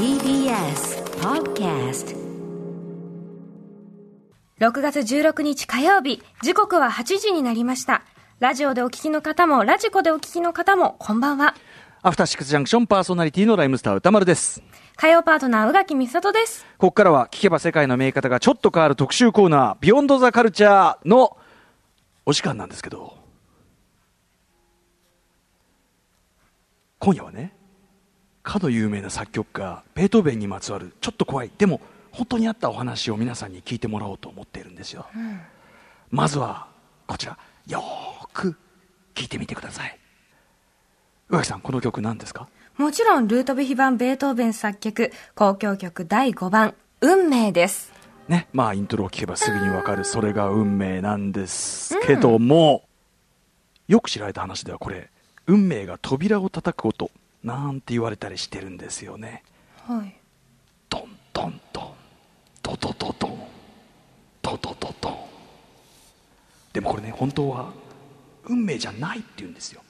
TBS Podcast 6月16日火曜日、時刻は8時になりました。ラジオでお聞きの方も、ラジコでお聞きの方も、こんばんは。アフターシックスジャンクションパーソナリティのライムスター歌丸です。火曜パートナー、宇垣美里です。ここからは聞けば世界の見え方がちょっと変わる特集コーナー、ビヨンドザカルチャーのお時間なんですけど、今夜はね、かの有名な作曲家、ベートーベンにまつわるちょっと怖い、でも本当にあったお話を皆さんに聞いてもらおうと思っているんですよ。まずはこちら、よーく聞いてみてください。宇垣さん、この曲何ですか？もちろん、ルートヴィヒ版ベートーベン作曲、交響曲第5番、運命です。ね、まあイントロを聞けばすぐにわかるそれが運命なんですけども、よく知られた話ではこれ運命が扉を叩く音なんて言われたりしてるんですよね。はい。トントントン。トトトトン。トトトトン。でもこれね本当は運命じゃないって言うんですよ。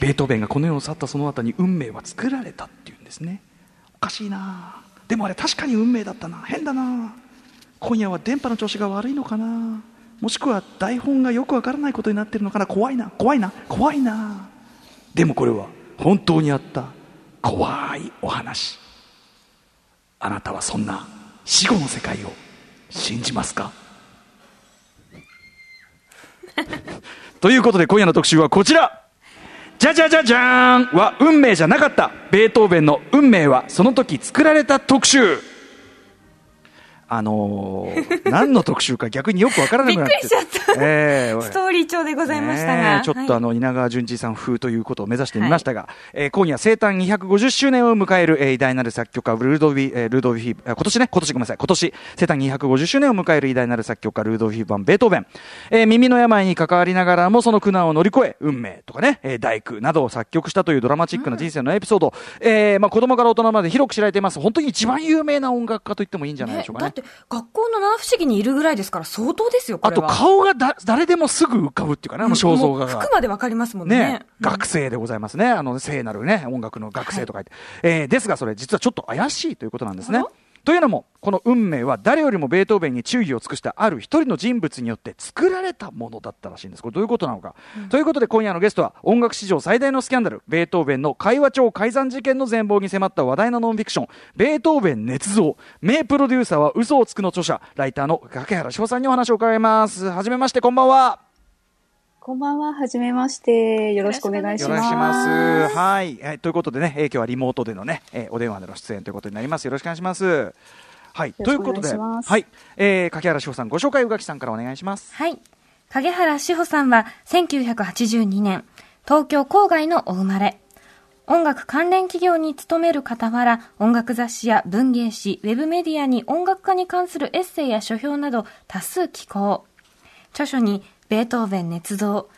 ベートーベンがこの世を去ったその後に運命は作られたっていうんですね。おかしいな。でもあれ確かに運命だったな。変だな。今夜は電波の調子が悪いのかな。もしくは台本がよくわからないことになってるのかな。怖いな。怖いな。怖いな。でもこれは本当にあった怖いお話。あなたはそんな死後の世界を信じますか？ということで今夜の特集はこちら。じゃじゃじゃじゃーんは運命じゃなかった。ベートーベンの運命はその時作られた特集あのー何の特集か逆によくわからなくなってびっくりしちゃったええストーリー調でございましたが。ちょっとあの、稲川淳二さん風ということを目指してみましたが、えー今夜生誕250周年を迎える、えー偉大なる作曲家、ルードビ、えールードビヒ、あ今年ね、今年ごめんなさい、今年生誕250周年を迎える偉大なる作曲家、ルードビヒ版ベートーベン。えー耳の病に関わりながらもその苦難を乗り越え、運命とかね、えー大工などを作曲したというドラマチックな人生のエピソード、えーまあ子供から大人まで広く知られています。本当に一番有名な音楽家と言ってもいいんじゃないでしょうかね。だって、学校の七不思議にいるぐらいですから相当ですよ、こあと。顔がだ誰でもすぐ浮かぶっていうかね、あの肖像画が。服までわかりますもんね。ね、学生でございますね。あの、聖なるね、音楽の学生と書いて。えーですが、それ実はちょっと怪しいということなんですね。というのも、この運命は誰よりもベートーベンに注意を尽くしたある一人の人物によって作られたものだったらしいんです。これどういうことなのか。ということで今夜のゲストは音楽史上最大のスキャンダル、ベートーベンの会話帳改ざん事件の全貌に迫った話題のノンフィクション、ベートーベン捏造、名プロデューサーは嘘をつくの著者、ライターの掛原翔さんにお話を伺います。はじめまして、こんばんは。こんばんは、はじめまして。よろしくお願いしよます。ろしくお願いします。はい、えーということでね、えー今日はリモートでのね、えーお電話での出演ということになります。よろしくお願いします。はい、ということで、はい、えー、柿原志保さん、ご紹介宇垣さんからお願いします。はい。影原志保さんは1982年、東京郊外のお生まれ。音楽関連企業に勤める傍ら、音楽雑誌や文芸誌、ウェブメディアに音楽家に関するエッセイや書評など多数寄稿。著書に、ベートーベン捏造、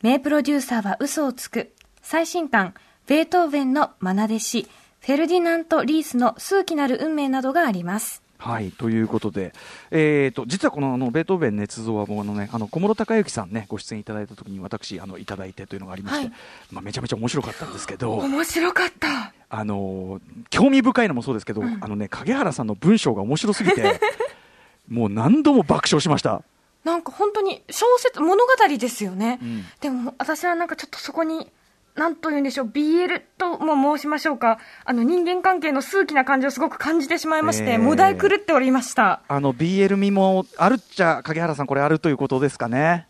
名プロデューサーは嘘をつく、最新刊、ベートーベンの愛弟子、フェルディナント・リースの数奇なる運命などがあります。はい、ということで、えー、と実はこのあのベートーベン捏造はもうあの、ね、あの小室孝之さんね、ご出演いただいたときに私あのいただいてというのがありまして、はいまあ、めちゃめちゃ面白かったんですけど、面白かった。あのー興味深いのもそうですけど、あのね、影原さんの文章が面白すぎて、もう何度も爆笑しました。なんか本当に小説、物語ですよね。んでも私はなんかちょっとそこに、なんと言うんでしょう、BL とも申しましょうか、あの人間関係の数奇な感じをすごく感じてしまいまして、えーもだえ狂っておりました。あの BL 味もあるっちゃ、影原さん、これあるということですかね。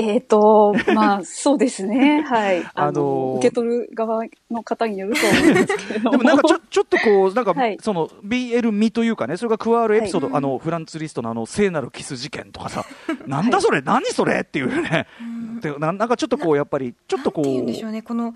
えっ、と、まあ、そうですね。はい。あの、あのー受け取る側の方によると思うんですけれども。でもなんかちょちょっとこう、なんか、はい。その BL 味というかね、それが加わるエピソード、はい。あのフランツリストのあの聖なるキス事件とかさ、なんだそれ、何それっていうね、でななんかちょっとこう、やっぱり、ちょっとこう、なんて言うんでしょうね、この、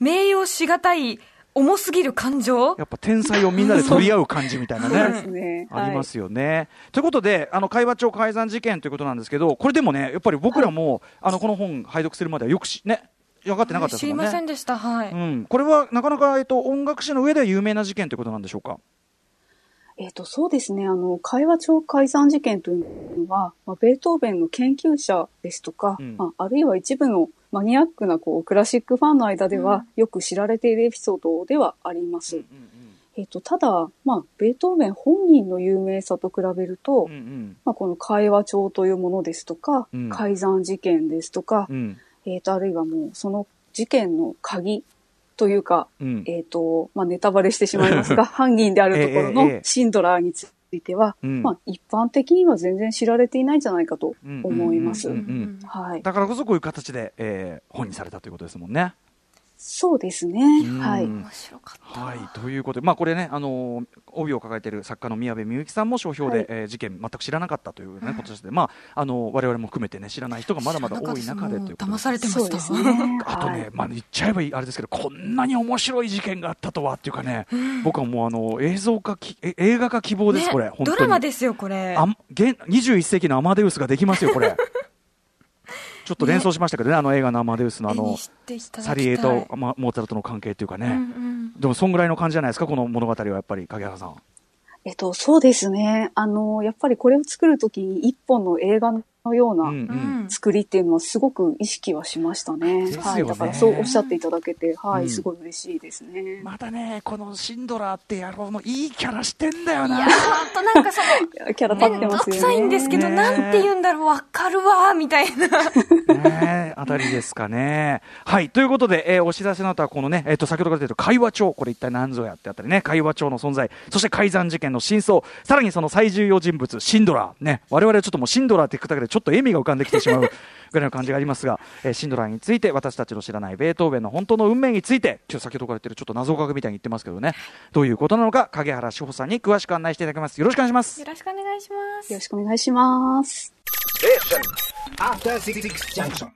名誉しがたい、重すぎる感情？やっぱ天才をみんなで取り合う感じみたいなそうでね。すね。ありますよね。ということで、あの会話帳改ざん事件ということなんですけど、これでもね、やっぱり僕らも、あのこの本拝読するまではよくし、ね、分かってなかったです知りもんね。ませんでした、はい。うん、これはなかなか、えっと、音楽史の上では有名な事件ということなんでしょうか？えっ、と、そうですね。あの、会話帳改ざん事件というのは、まあ、ベートーベンの研究者ですとか、うんまあ、あるいは一部のマニアックなこうクラシックファンの間ではよく知られているエピソードではあります。えっ、と、ただ、まあ、ベートーベン本人の有名さと比べると、うんうん。まあ、この会話帳というものですとか、うん。改ざん事件ですとか、うん。えっ、と、あるいはもう、その事件の鍵というか、うん。えっ、と、まあ、ネタバレしてしまいますが、犯人であるところのシンドラーについては、うんまあ、一般的には全然知られていないんじゃないかとうん思います。だからこそこういう形で、えー本にされたということですもんね。そうですね。うんはい。面白かった。はい、ということで、まあ、これね、あのー帯を抱えている作家の宮部みゆきさんも商標で、はいえー事件全く知らなかったという、ねことですで、まあ、あのー我々も含めてね、知らない人がまだまだ多い中でということで騙されてました。ね。あとね、はいまあ、言っちゃえばいいあれですけど、こんなに面白い事件があったとはっていうかね、僕はもうあの映像化き、え映画化希望です、ねこれ、本当にドラマですよ、これ。あ現21世紀のアマデウスができますよ、これ。ちょっと連想しましたけどね、あの映画のアマデウスのあのサリエとまモーツァルトの関係っていうかね、うんうんでもそんぐらいの感じじゃないですか、この物語はやっぱり、影原さん。えっと、そうですね。あの、やっぱりこれを作るときに一本の映画のよううんなうん作りっていうのはすごく意識はしましたね。ねはい。だからそうおっしゃっていただけて、はうんい、すごい嬉しいですね。またね、このシンドラーって野郎のいいキャラしてんだよな。いやー、ほんとなんかその、キャラ立ってますよね。くさいんですけど、ねなんて言うんだろう、わかるわー、みたいな。ねえ、あたりですかね。はい。ということで、えーお知らせの後は、このね、えっ、と、先ほどから出てる会話帳、これ一体何ぞやってあったりね、会話帳の存在、そして改ざん事件の真相、さらにその最重要人物、シンドラー。ね、我々はちょっともうシンドラーって聞くだけでちょっと笑みが浮かんできてしまう ぐらいの感じがありますが、えーシンドラーについて、私たちの知らないベートーベンの本当の運命について、今日先ほどから言ってるちょっと謎学みたいに言ってますけどね、どういうことなのか、影原志保さんに詳しく案内していただきます。よろしくお願いしますよ。ろしくお願いしますよろ。しくお願いします。After Six Junction.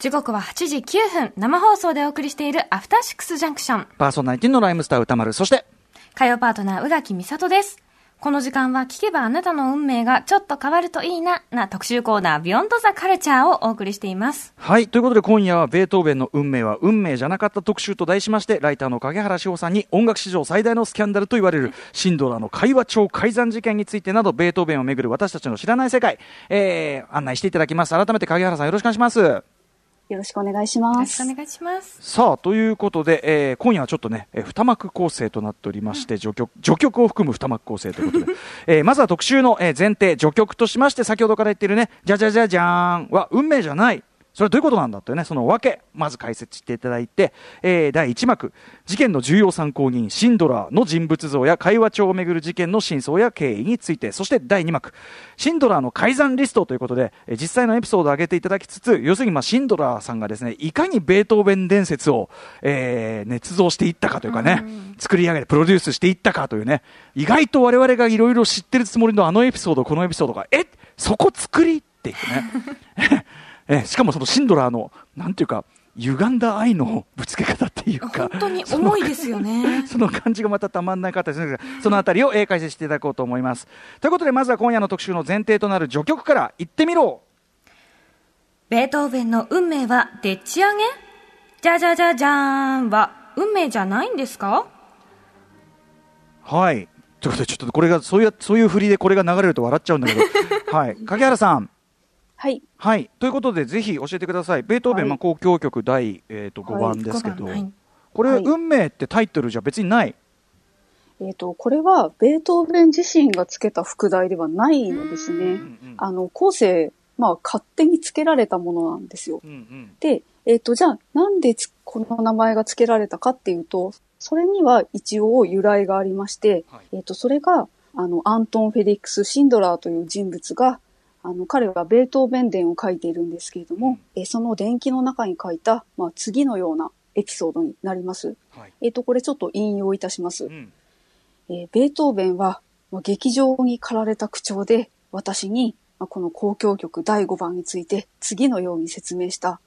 時刻は8時9分、生放送でお送りしているアフターシックスジャンクション。パーソナリティのライムスター歌丸、そして、火曜パートナー、宇垣美里です。この時間は聞けばあなたの運命がちょっと変わるといいな、な特集コーナー、ビヨンドザカルチャーをお送りしています。はい。ということで今夜はベートーベンの運命は運命じゃなかった特集と題しまして、ライターの影原志保さんに音楽史上最大のスキャンダルと言われる シンドラーの会話帳改ざん事件についてなど、ベートーベンをめぐる私たちの知らない世界、えー、案内していただきます。改めて影原さんよろしくお願いします。よろしくお願いしよます。ろしくお願いします。さあ、ということで、えー今夜はちょっとね、えー二幕構成となっておりまして、序曲、序曲を含む二幕構成ということで、えーまずは特集の、えー前提、序曲としまして、先ほどから言っているね、じゃじゃじゃじゃーんは運命じゃない。それはどういうことなんだというね、その訳、まず解説していただいて、えー第1幕、事件の重要参考人、シンドラーの人物像や会話帳をめぐる事件の真相や経緯について、そして第2幕、シンドラーの改ざんリストということで、えー実際のエピソードを挙げていただきつつ、要するにまあシンドラーさんがですね、いかにベートーベン伝説を、えー捏造していったかというかね、作り上げてプロデュースしていったかというね、意外と我々がいろいろ知ってるつもりのあのエピソード、このエピソードが、えそこ作りっていうね。えしかもそのシンドラーの、なんていうか、歪んだ愛のぶつけ方っていうか、本当に重いですよね。その感じがまたたまんなかったですね。そのあたりを、えー解説していただこうと思います。ということで、まずは今夜の特集の前提となる序曲から行ってみろベートーベンの運命はでっち上げ？じゃじゃじゃじゃーんは運命じゃないんですか？はい。ということで、ちょっとこれが、そういう、そういう振りでこれが流れると笑っちゃうんだけど、はい。影原さん。はい。はい。ということで、ぜひ教えてください。ベートーベン、はいまあ、交響曲第、えー、と5はい番ですけど、はいこれ、はい運命ってタイトルじゃ別にない？えっ、と、これは、ベートーベン自身がつけた副題ではないのですね。うんあの、後世、まあ、勝手につけられたものなんですよ。うんうんで、えっ、と、じゃあ、なんでつこの名前が付けられたかっていうと、それには一応由来がありまして、はいえっ、と、それが、あの、アントン・フェリックス・シンドラーという人物が、あの、彼はベートーベン伝を書いているんですけれども、えその伝記の中に書いた、まあ、次のようなエピソードになります。はいえっ、と、これちょっと引用いたします。うんえーベートーベンは、まあ劇場に駆られた口調で、私に、まあこの交響曲第5番について次のように説明した。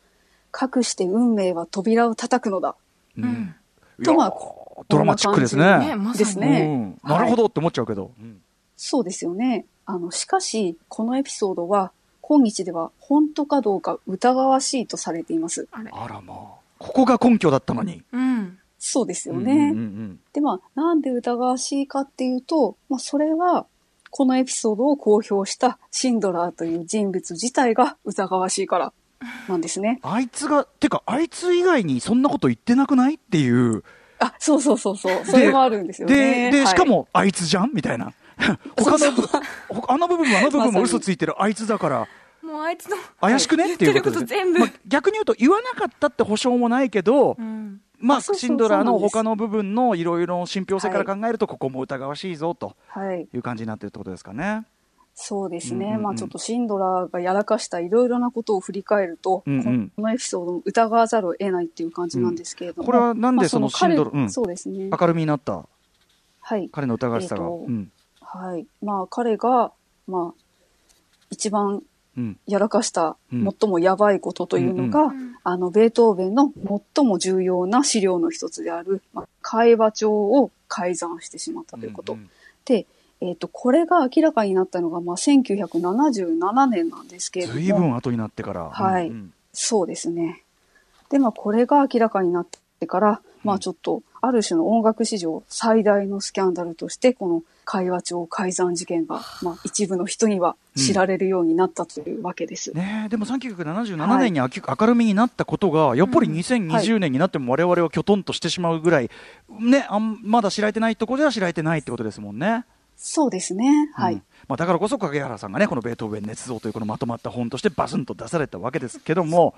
かくして運命は扉を叩くのだ。うんいやとまあドラマチックですね。ですねうんなるほどって思っちゃうけど。うんそうですよね。あの、しかし、このエピソードは、今日では本当かどうか疑わしいとされています。あれあらまあ。ここが根拠だったのに。うん。そうですようんね。うんうんで、まあ、なんで疑わしいかっていうと、まあ、それは、このエピソードを公表したシンドラーという人物自体が疑わしいからなんですね。あいつが、てか、あいつ以外にそんなこと言ってなくないっていう、あ、そうそうそうそう。それもあるんですよね。で、で、はいしか、も、あいつじゃんみたいな。他の、ほあの部分もあの部分も嘘ついてるあいつだから、もうあいつの怪しくね？っていうことで言ってること全部まあ逆に言うと、言わなかったって保証もないけど、うんまあ、シンドラーの他の部分のいろいろの信憑性から考えると、ここも疑わしいぞとはい。いう感じになってるってことですかね。そうですね。うんうんうんまあちょっとシンドラーがやらかしたいろいろなことを振り返ると、うんうんこのエピソードを疑わざるを得ないっていう感じなんですけれども。これはなんでそのシンドラうんそうですね。明るみになったはい。彼の疑わしさが。えーとうん。はい。まあ彼が、まあ、一番うん。やらかしたうん最もやばいことというのが、んあの、ベートーベンの最も重要な資料の一つである、まあ、会話帳を改ざんしてしまったということ。んんで、えっ、と、これが明らかになったのが、まあ、1977年なんですけれども。ずいぶん後になってから。はいうんそうですね。で、まあ、これが明らかになってから、まあ、ちょっと、ある種の音楽史上最大のスキャンダルとして、この会話帳改ざん事件が、まあ、一部の人には知られるようになったというわけです。ねえでも1977年に明明るみになったことが、やっぱり2020年になっても我々はきょとんとしてしまうぐらい、ね、あんまだ知られてないところでは知られてないってことですもんね。そうですね。はい。うんまあ、だからこそ影原さんがねこのベートーベン捏造というこのまとまった本としてバスンと出されたわけですけども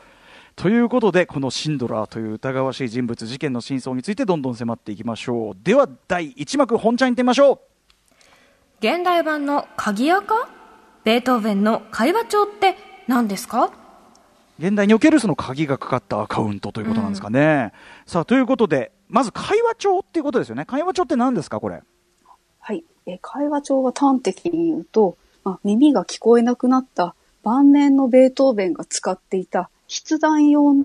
ということでこのシンドラーという疑わしい人物事件の真相についてどんどん迫っていきましょう。では第1幕本ちゃんに行ってみましょう。現代版の鍵垢？ベートーベンの会話帳って何ですか？現代におけるその鍵がかかったアカウントということなんですかね、さあということでまず会話帳っていうことですよね。会話帳って何ですかこれ？はい。えー会話帳は端的に言うと、まあ、耳が聞こえなくなった晩年のベートーベンが使っていた筆談用の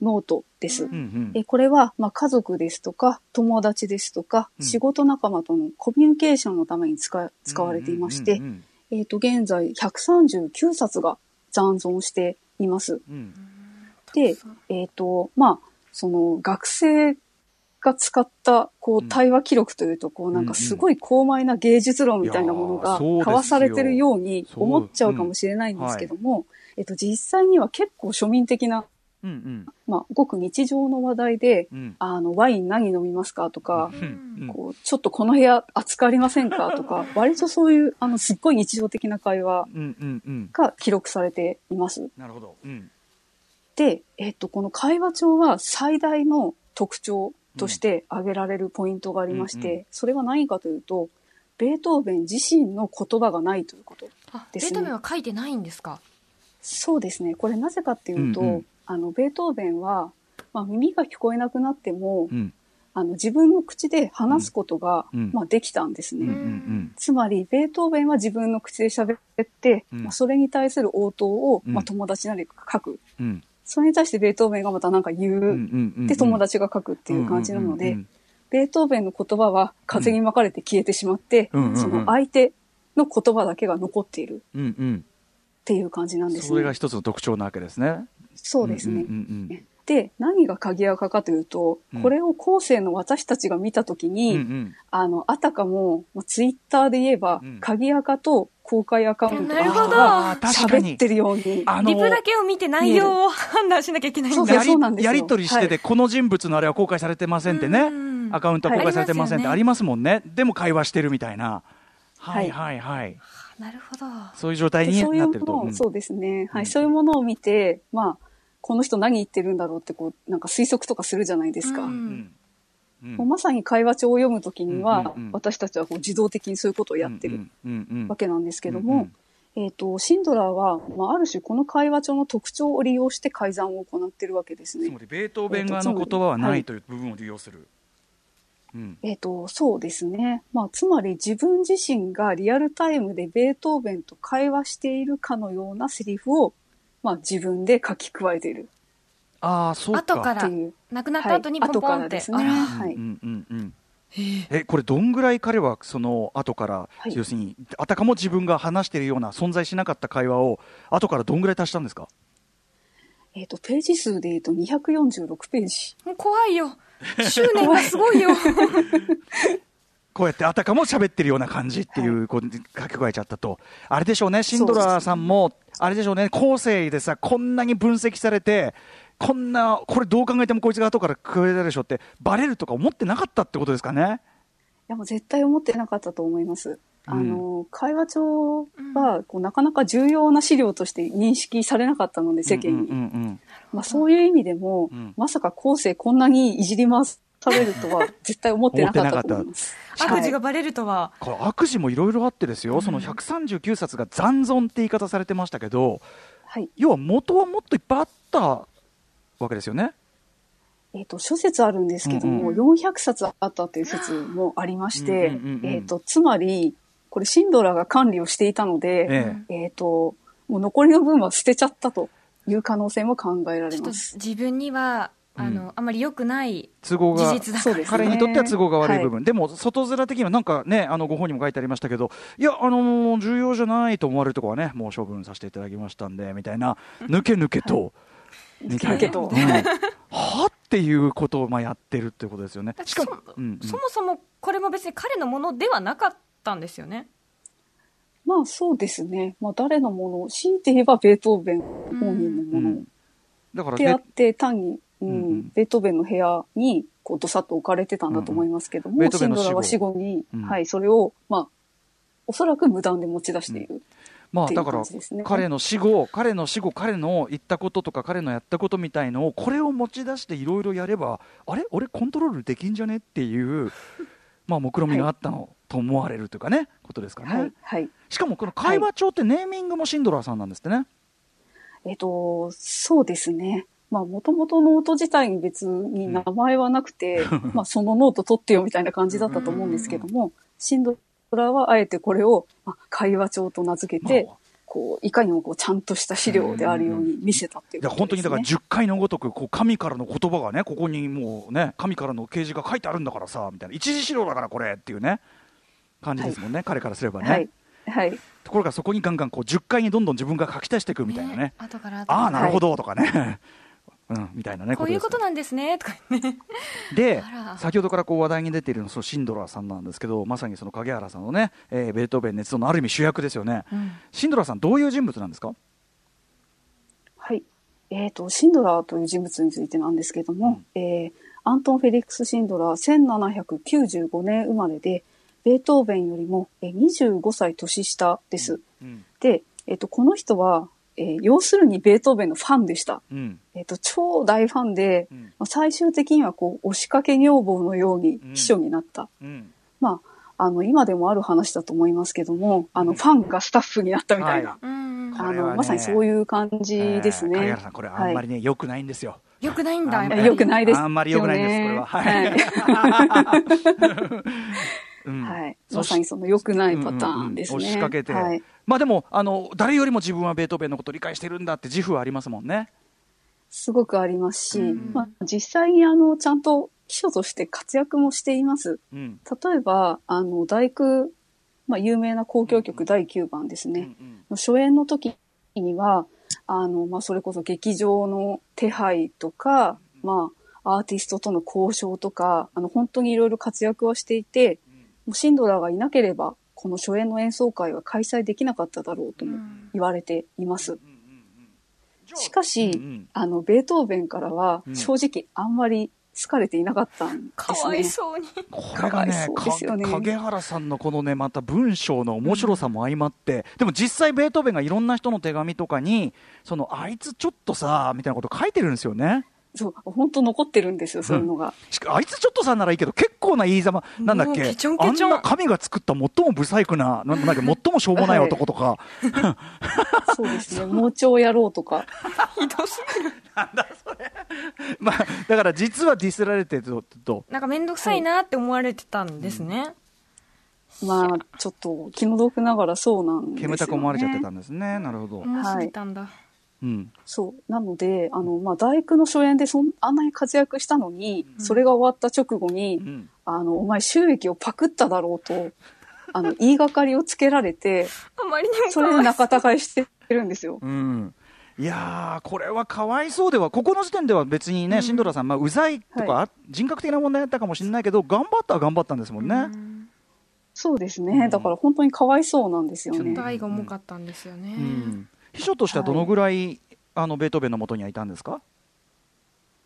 ノートです。うんうん。えーこれは、まあ、家族ですとか、友達ですとか、うん。仕事仲間とのコミュニケーションのために使使われていまして、えっ、と、現在139冊が残存しています。うん。うんで、えっ、と、まあ、その学生が使った、こう対話記録というと、こう、なんかすごい高邁な芸術論みたいなものが交わされてるように思っちゃうかもしれないんですけども、えっ、と、実際には結構庶民的な、うんうん。まあ、ごく日常の話題で、うん。あの、ワイン何飲みますかとか、うん。うんこう、ちょっとこの部屋暑くありませんかとか、割とそういう、あの、すっごい日常的な会話うんうんうん。が記録されています。なるほど、うん。で、えっと、この会話帳は最大の特徴として挙げられるポイントがありまして、うんうそれは何かというと、ベートーベン自身の言葉がないということ。ですね。ートーベンは書いてないんですか？そうですね。これなぜかっていうと、うんうん。あの、ベートーベンは、まあ、耳が聞こえなくなっても、うん。あの、自分の口で話すことが、うん。まあ、できたんですね。うんうんつまり、ベートーベンは自分の口で喋って、うん。まあ、それに対する応答を、うん。まあ、友達なりが書く。うん。それに対してベートーベンがまたなんか言う。うんうんうんで、友達が書くっていう感じなので、ベートーベンの言葉は風に巻かれて消えてしまって、うんうんうんその相手の言葉だけが残っているうんうんっていう感じなんですそれがね。一つの特徴なわけですね。そうですね。んうんうんで、何が鍵垢かというと、うん。これを後世の私たちが見たときに、うんうん。あの、あたかも、まあツイッターで言えば、うん。鍵垢と公開アカウントなるほど。が喋ってるように。あのリプだけを見て内容を判断しなきゃいけないんそうだ。やりそうなんですよ。やり取りしてて、この人物のあれは公開されてませんってね、うん。アカウントは公開されてませんってはいありますもんね、でも会話してるみたいな、ははいい。はいはい、なるほど。そういう状態にでそういなってると。うものを、うんそうですね。はうんい。そういうものを見て、まあ、この人何言ってるんだろうって、こう、なんか推測とかするじゃないですか。ううんんうんもうまさに会話帳を読むときには、うんうんうん私たちはこう自動的にそういうことをやってるわけなんですけども、うんうんえっ、と、シンドラーは、まあ、ある種この会話帳の特徴を利用して改ざんを行ってるわけですねつま。りベートーベン側の言葉はないという部分を利用する。うんえっ、と、そうですね。まあ、つまり自分自身がリアルタイムでベートーベンと会話しているかのようなセリフを、まあ、自分で書き加えているああ、そうか。後からっていう。亡くなった後にポン後ポンって。からですね。はい。うんうんうんえこれどんぐらい彼はその後から、はい要するにあたかも自分が話しているような存在しなかった会話を後からどんぐらい足したんですか？えっ、と、ページ数で言うと246ページ。もう怖いよ。執念がすごいよ。こうやってあたかも喋ってるような感じっていう、こう書き加えちゃったとあれでしょうねシンドラーさんもあれでしょうね後世でさこんなに分析されてこんなこれどう考えてもこいつが後から加えたでしょってバレるとか思ってなかったってことですかね？いや、もう絶対思ってなかったと思います。あの、会話帳は、こう、なかなか重要な資料として認識されなかったので、世間に。うんうんうんまあ、そういう意味でも、うんまさか後世こんなにいじり回されるとは、絶対思ってなかったと思います。悪事がバレるとは。これ悪事もいろいろあってですよ、その139冊が残存って言い方されてましたけどはい。要は元はもっといっぱいあったわけですよね。えっ、と、諸説あるんですけども、うん400冊あったっていう説もありまして、うんうんうんうんえっ、と、つまり、これシンドラが管理をしていたので、ええ。えっ、と、もう残りの分は捨てちゃったという可能性も考えられます。自分には、あの、あまり良くない都合が事実だから。そうですね。彼にとっては都合が悪い部分、でも外面的にはなんかねあのご本にも書いてありましたけどいやあの重要じゃないと思われるところはねもう処分させていただきましたんでみたいな抜け抜けと、みたいな。抜け抜けと。うん。はっていうことをまあやってるっていうことですよね。しかもそ,、うんうん。そもそもこれも別に彼のものではなかったんですよね。まあそうですね。まあ誰のもの、強いて言えばベートーベン本人のものうん。だからであっねて、単に、うん。うんうん。ベートーベンの部屋にこうどさっと置かれてたんだと思いますけども、うん。シンドラは死後に、うん。はい、それを、まあ、おそらく無断で持ち出している。うまあだから彼の死後彼の死後彼の言ったこととか彼のやったことみたいのをこれを持ち出していろいろやればあれ？俺コントロールできんじゃね？っていうまあ目論みがあったの、と思われるというかねことですかね、はい、はい。しかもこの会話帳ってネーミングもシンドラーさんなんですってね、えっ、と、そうですね。まあ、もともとノート自体に別に名前はなくて、まあ、そのノート取ってよみたいな感じだったと思うんですけども、シンドラはあえてこれを、まあ、会話帳と名付けて、まあこう、いかにもこう、ちゃんとした資料であるように見せたっていうね。本当にだから10回のごとくこう神からの言葉がねここにもうね神からの啓示が書いてあるんだからさみたいな。一時資料だからこれっていうね感じですもんね、彼からすればね、はい。はい。ところがそこにガンガンこう10回にどんどん自分が書き足していくみたいなね。後から後から。ああなるほどとかね、うん、みたいなねこういうことなんですね、とかね。で先ほどからこう話題に出ているのそのシンドラーさんなんですけどまさにその影原さんのね、えーベートーベン熱動のある意味主役ですよね、うん。シンドラーさんどういう人物なんですか？はい。えっ、と、シンドラーという人物についてなんですけども、えーアントン・フェリックス・シンドラー、1795年生まれで、ベートーベンよりもえー25歳年下です。うん。で、えっ、と、この人は、えー要するにベートーベンのファンでした。うん。えっ、と、超大ファンで、うん。まあ最終的にはこう、押しかけ女房のようにうん。秘書になった。うん。まあ、あの、今でもある話だと思いますけども、あの、ファンがスタッフになったみたいな。はうんこれはねあの、まさにそういう感じですね。えーこれあんまりね、良くないんですよ。よくないんだ。よくないです。よね。あんまり良くないですこれは。はい うんはい。まさにその良くないパターンですね。うんうんうん押しかけて、はい。まあでもあの誰よりも自分はベートーベンのことを理解してるんだって自負はありますもんねすごくありますし、うんまあ、実際にあの、ちゃんと秘書として活躍もしています。うん例えば、あの、大工、まあ、有名な交響曲第9番ですね。うんうん初演の時には、あの、まあ、それこそ劇場の手配とか、まあ、アーティストとの交渉とか、あの、本当にいろいろ活躍はしていて、もうシンドラーがいなければ、この初演の演奏会は開催できなかっただろうとも言われています。しかし、あの、ベートーベンからはうん、正直あんまり好かれていなかったんですね。かわいそうに。これがねねか影原さんのこのねまた文章の面白さも相まって、でも実際ベートーベンがいろんな人の手紙とかにそのあいつちょっとさみたいなこと書いてるんですよねそう、本当残ってるんですよ、そういうのが。しかあいつちょっとさんならいいけど結構な言いざまなんだっけ？もうケチョンケチョンあんな神が作った最も不細工ななんだっけ？最もしょうもない男とか、そうですね。盲腸野郎とか。ひどすぎる。まあだから実はディスられてるととなんかめんどくさいなって思われてたんですね。まあ、ちょっと気の毒ながらそうなんですよ、ね。煙たく思われちゃってたんですねなるほど、重すぎたんだ。うん。そう。なので、あの、まあ、大工の初演でそんあんなに活躍したのに、それが終わった直後に、うん。あの、お前収益をパクっただろうと、あの、言いがかりをつけられて、あまりにもそれで仲違いしてるんですよ。うん。いやーこれはかわいそうではここの時点では別にね、シンドラさん、まあ、うざいとか、は人格的な問題だったかもしれないけど頑張ったは頑張ったんですもんね、そうですね。だから本当にかわいそうなんですよね。ちょっと。愛が重かったんですよね。うん秘書としてはどのぐらい、あのベートーベンのもとにはいたんですか、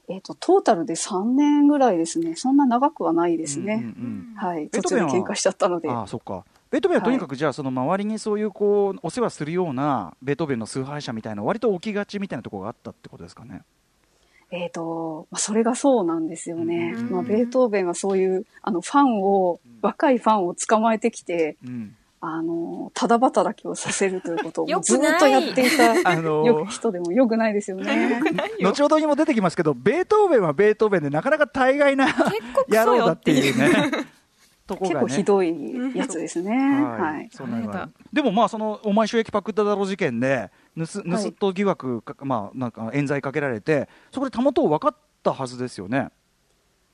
えっ、と、トータルで3年ぐらいですね。そんな長くはないですね。うんうんうんはい。ベートーベンは途中で喧嘩しちゃったので。ああそっかベートーベンはとにかくじゃあその周りにそういうこうお世話するようなベートーベンの崇拝者みたいな割と起きがちみたいなところがあったってことですかね？えっ、と、まあ、それがそうなんですよね。うんまあ、ベートーベンはそういう、あの、ファンを、若いファンを捕まえてきて、うん、あの、ただ働きをさせるということをずっとやっていた、あの人でもよくないですよね。後ほどにも出てきますけどベートーベンはベートーベンでなかなか大概な結構ク野郎だってていいうう。ね とこ結構ひどいやつですね。はいでもまあそのお前収益パクっただろ事件で盗盗はいっ人疑惑か、まあなんか冤罪かけられてそこでたもとを分かったはずですよね。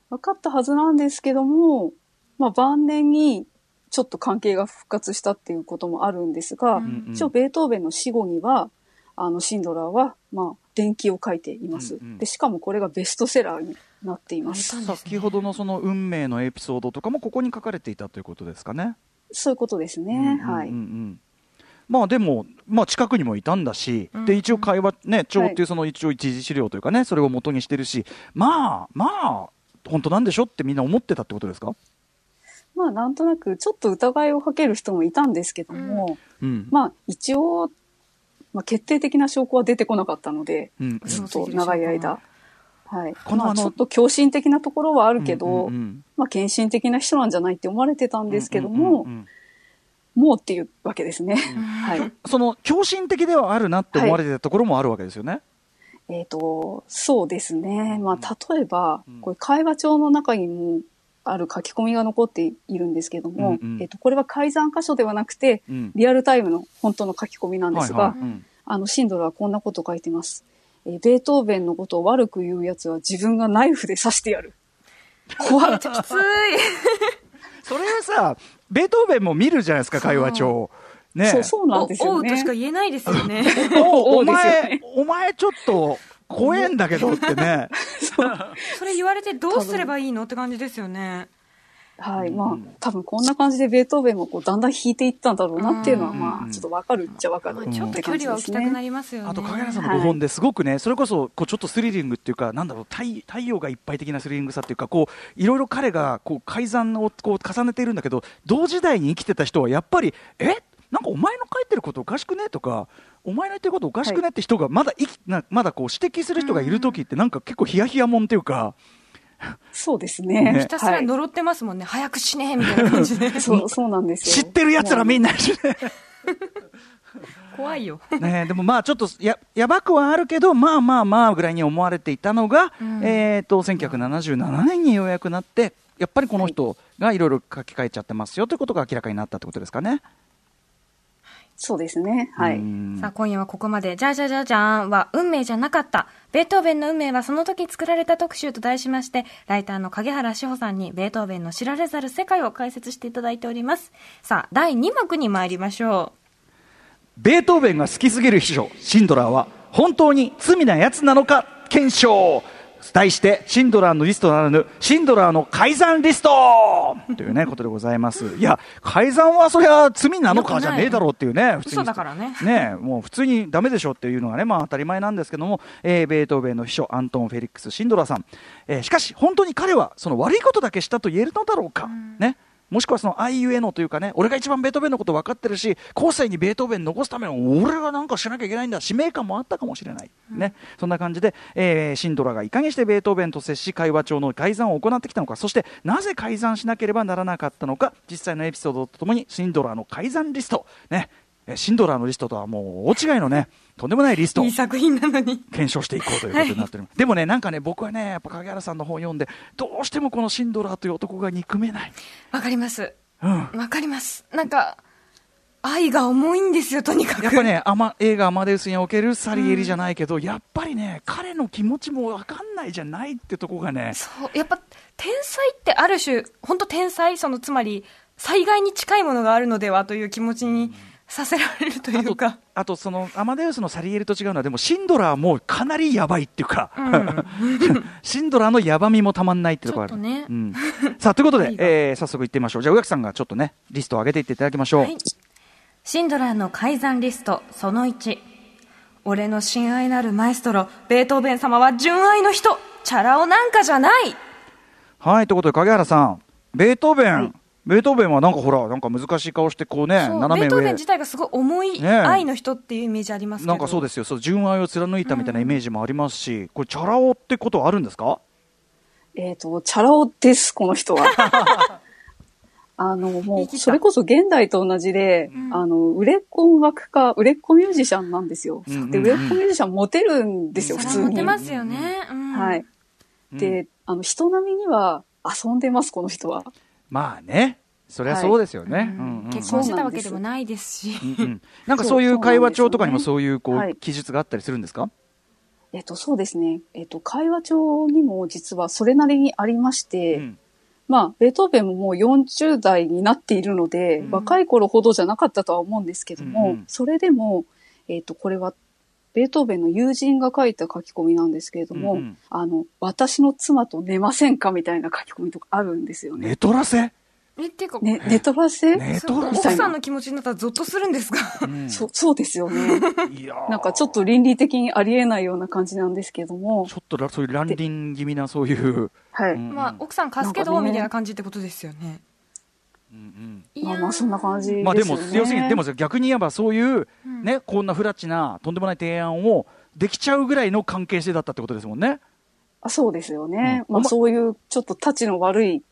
分かったはずなんですけども、まあ、晩年にちょっと関係が復活したっていうこともあるんですが、うんうん一応ベートーベンの死後には、あの、シンドラーは、まあ、伝記を書いています。うんうんで、しかもこれがベストセラーになっています。あれ先ほどのその運命のエピソードとかもここに書かれていたということですかね？そういうことですね。うんうんうんうはい。んまあでも、まあ、近くにもいたんだし、うんで一応会話、ね、帳っていはうその一応一時資料というかね、それを元にしてるし、まあまあ、本当なんでしょってみんな思ってたってことですか、まあ、なんとなく、ちょっと疑いをかける人もいたんですけども、うんまあ、一応、まあ、決定的な証拠は出てこなかったので、うんずっと長い間。はい。このまあ、ちょっと狂信的なところはあるけど、うんうんまあ、献身的な人なんじゃないって思われてたんですけどうんも、うんうんもうっていうわけですね。はい。その狂信的ではあるなって思われてたところもあるわけですよね。えっ、と、そうですね。まあ、例えばうん、これ会話帳の中にもある書き込みが残っているんですけども、うんうんえっ、と、これは改ざん箇所ではなくて、うんリアルタイムの本当の書き込みなんですが、はいはいうんあの、シンドラはこんなこと書いてます。えーベートーベンのことを悪く言う奴は自分がナイフで刺してやる。怖い。きつい。それさ、ベートーベンも見るじゃないですか、会話帳。ねそう、そうなんですよね。おおうとしか言えないですよね。おお前ね、お前ちょっと怖えんだけどってね。それ言われてどうすればいいのって感じですよね。はい。まあ、多分こんな感じでベートーベンもこうだんだん弾いていったんだろうなっていうのは、うんまあ、ちょっとわかるっちゃわかるまあってちょっと距離は置きたくなりますよね。あと、影原さんの5本ですごくね、それこそこうちょっとスリリングっていうか、なんだろう、太太陽がいっぱい的なスリリングさっていうか、こういろいろ彼がこう改ざんをこう重ねているんだけど、同時代に生きてた人はやっぱり、え？なんかお前の書いてることおかしくね？とか、お前の言ってることおかしくね？って人がまだ生きなまだこう指摘する人がいるときって、なんか結構ヒヤヒヤもんっていうか、そうですねね。ひたすら呪ってますもんね。早く死ねみたいな感じで。はい、そう、そうなんですよ。知ってるやつらみんな。ないるね。怖いよ。ねえでもまあちょっとややばくはあるけどまあまあまあぐらいに思われていたのが、うんえー、と1977年にようやくなってやっぱりこの人がいろいろ書き換えちゃってますよということが明らかになったってことですかね。そうですね。はい。うんさあ、今夜はここまで。じゃじゃじゃじゃーんは運命じゃなかった。ベートーベンの運命はその時作られた特集と題しまして、ライターの影原志保さんにベートーベンの知られざる世界を解説していただいております。さあ、第2幕に参りましょベートーベンが好きすぎる秘書シンドラーは本当に罪なやつなのか検証題してシンドラーのリストならぬシンドラーの改ざんリスト。というねことでございます。いや改ざんはそりゃ罪なのかじゃねえだろうっていうね普通に嘘だからね。ねもう普通にダメでしょっていうのがねまあ当たり前なんですけども、えーベートーベンの秘書アントン・フェリックス・シンドラーさん、えーしかし本当に彼はその悪いことだけしたと言えるのだろうか、ねもしくはその愛ゆえのというかね、俺が一番ベートーベンのこと分かってるし、後世にベートーベン残すための俺がなんかしなきゃいけないんだ、使命感もあったかもしれない。ね。そんな感じで、えーシンドラがいかにしてベートーベンと接し、会話帳の改ざんを行ってきたのか、そしてなぜ改ざんしなければならなかったのか、実際のエピソードとともに、シンドラの改ざんリスト、ね。えーシンドラーのリストとはもう大違いのね、とんでもないリストう。いい作品なのに。検証していこうということになっております、でもねなんかね僕はねやっぱ影原さんの本読んでどうしてもこのシンドラーという男が憎めない、わかります。うん、わかります。なんか、愛が重いんですよ、とにかく。やっぱねアマ映画「アマデウス」におけるサリエリじゃないけど、やっぱりね彼の気持ちも分かんないじゃないってとこがねそう、やっぱ、天才ってある種、本当天才、その、つまり、災害に近いものがあるのではという気持ちにさせられるというか。あとそのアマデウスのサリエリと違うのはでもシンドラーもかなりやば いっていうか、シンドラーのやばみもたまんないっていうところある。ね。うん、さあということで えー早速いってみましょう。じゃあ植木さんがちょっとねリストを上げていっていただきましょう、はい。シンドラーの改ざんリスト、その1。俺の親愛なるマエストロ、ベートーベン様は純愛の人。チャラ男なんかじゃない。はい、ということで、影原さん、ベートーベン、はいベートーベンはなんかほら、なんか難しい顔して、こうね、そう斜め上ベートーベン自。体がすごい重い愛の人っていうイメージありますけど。なんかそうですよ、そう純愛を貫いたみたいなイメージもありますし、これ、チャラ男ってことはあるんですか？えっ、と、チャラ男です、この人は。あの、もう、それこそ現代と同じで、うんあの、売れっ子音楽家、売れっ子ミュージシャンなんですよ。うんうんうんで、売れっ子ミュージシャンモテるんですよ、うん普通に。モテますよね。うんはい。で、あの、人並みには遊んでます、この人は。まあね、そりゃそうですよね。うんうんうん。結婚してたわけでもないですし。うんうん。なんかそういう会話帳とかにもそそういうこはい。う記述があったりするんですか？えっと、そうですね。えっと、会話帳にも実はそれなりにありまして、うん。まあ、ベートーベンももう40代になっているので、うん。若い頃ほどじゃなかったとは思うんですけども、うんうん。それでも、えっ、と、これは、ベートーベンの友人が書いた書き込みなんですけれども、うんうんあの、私の妻と寝ませんかみたいな書き込みとかあるんですよね。寝取らせ？え、っていうか、ね、寝取らせ？奥さんの気持ちになったらゾッとするんですが。うんそそうですよね。いやーなんかちょっと倫理的にありえないような感じなんですけどもち、ょっとらそういう乱倫気味なそういう。はい。うんまあ、奥さん貸すけど、ねみたいな感じってことですよね。うんいやーまあまあそんな感じですよね。うんまあでも強すぎて、でも逆に言えばそういううんね、こんなフラッチなとんでもない提案をできちゃうぐらいの関係性だったってことですもんね。あそうですよね。うんおままあそういうちょっと立ちの悪い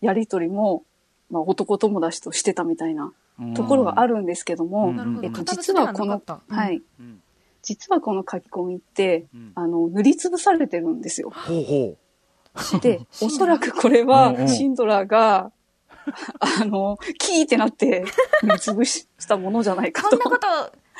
やりとりも、まあ男友達としてたみたいなところがある。るんですけども、うん。えっと、堅実はこのはい。うん実はこの書き込みって、うんあの、塗りつぶされてるんですよ。ほうほで、シンドラおそらくこれうんうは、んシンドラが、あの、キーってなって塗りつぶしたものじゃないかとこんな。こと、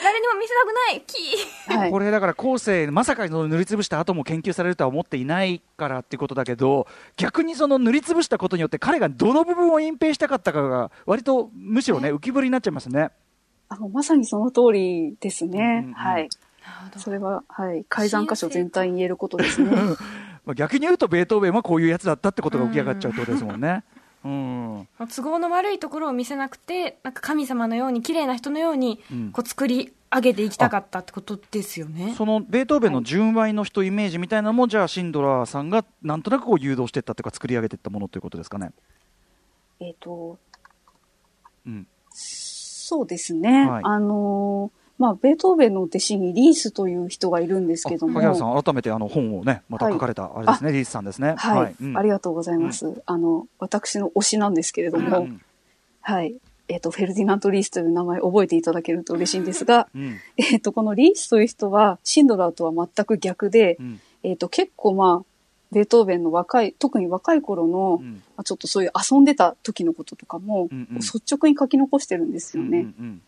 誰にも見せたくないキーはい。これだから後世まさかその塗りつぶした後も研究されるとは思っていないからっていうことだけど逆にその塗りつぶしたことによって彼がどの部分を隠蔽したかったかが割とむしろね浮き彫りになっちゃいますね。あの、まさにその通りですね。うんうんうんはい。なるほそれは、はい。改ざん箇所全体に言えることですね。まあ逆に言うとベートーベンはこういうやつだったってことが浮き上がっちゃうってことですもんね。うんど。都合の悪いところを見せなくて、なんか神様のように、綺麗な人のようにうん、こう作り上げていきたかったってことですよね。そのベートーベンの純愛の人イメージみたいなのも、じゃあシンドラーさんがなんとなくこう誘導していったというか作り上げていったものということですかね。えっと、うんそうですね。はいあのーまあ、ベートーベンの弟子にリースという人がいるんですけども。影原さん改めてあの本をねまた書かれたあれですね、リースさんですね。はい、うん。ありがとうございます。あの、私の推しなんですけれども、うん。はい。えっ、と、フェルディナント・リースという名前覚えていただけると嬉しいんですが、うん。えっ、と、このリースという人は、シンドラーとは全く逆で、うん。えっ、と、結構まあ、ベートーベンの若い、特に若い頃の、うん。まあちょっとそういう遊んでた時のこととかも、うんうん。率直に書き残してるんですよね。うんうん